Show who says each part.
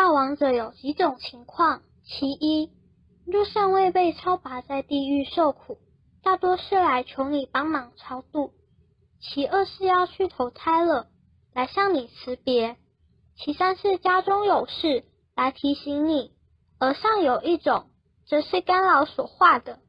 Speaker 1: 大王者有几种情况，其一，若尚未被超拔在地狱受苦，大多是来求你帮忙超度。其二是要去投胎了，来向你辞别。其三是家中有事，来提醒你。而上有一种则是干扰所化的。